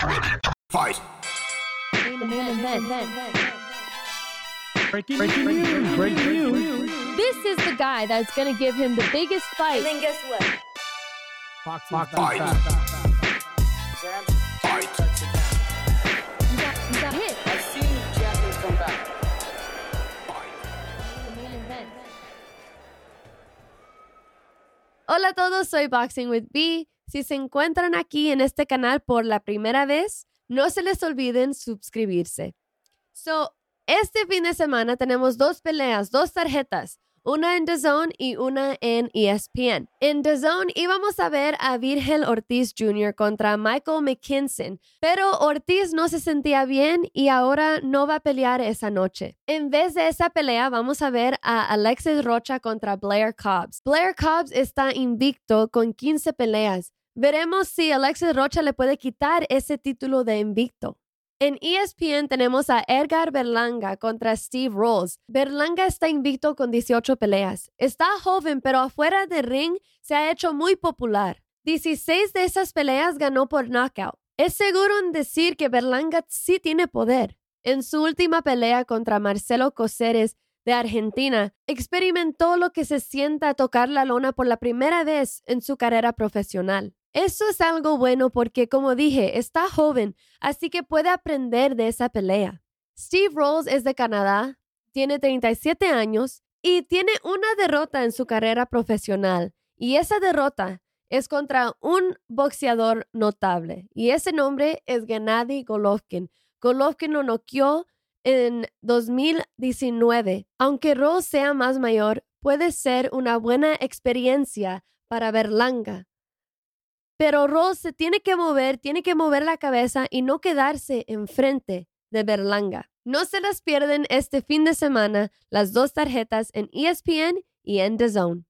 Fight. Breaking, breaking news. Breaking news. This is the guy that's gonna give him the biggest fight. And then guess what? Boxing. Fight. Sam, Fight. touch it. You got, you got hit. I've seen champions come back. Hola a todos, soy Boxing with B. Si se encuentran aquí en este canal por la primera vez, no se les olviden suscribirse. So, este fin de semana tenemos dos peleas, dos tarjetas, una en The Zone y una en ESPN. En The Zone íbamos a ver a Virgil Ortiz Jr. contra Michael McKinson, pero Ortiz no se sentía bien y ahora no va a pelear esa noche. En vez de esa pelea, vamos a ver a Alexis Rocha contra Blair Cobbs. Blair Cobbs está invicto con 15 peleas. Veremos si Alexis Rocha le puede quitar ese título de invicto. En ESPN tenemos a Edgar Berlanga contra Steve Rolls. Berlanga está invicto con 18 peleas. Está joven, pero afuera de ring se ha hecho muy popular. 16 de esas peleas ganó por knockout. Es seguro en decir que Berlanga sí tiene poder. En su última pelea contra Marcelo Coceres de Argentina, experimentó lo que se sienta tocar la lona por la primera vez en su carrera profesional. Eso es algo bueno porque, como dije, está joven, así que puede aprender de esa pelea. Steve Rolls es de Canadá, tiene 37 años y tiene una derrota en su carrera profesional. Y esa derrota es contra un boxeador notable. Y ese nombre es Gennady Golovkin. Golovkin lo noqueó en 2019. Aunque Rolls sea más mayor, puede ser una buena experiencia para Berlanga. Pero Rolls se tiene que mover, tiene que mover la cabeza y no quedarse enfrente de Berlanga. No se las pierden este fin de semana las dos tarjetas en ESPN y en The Zone.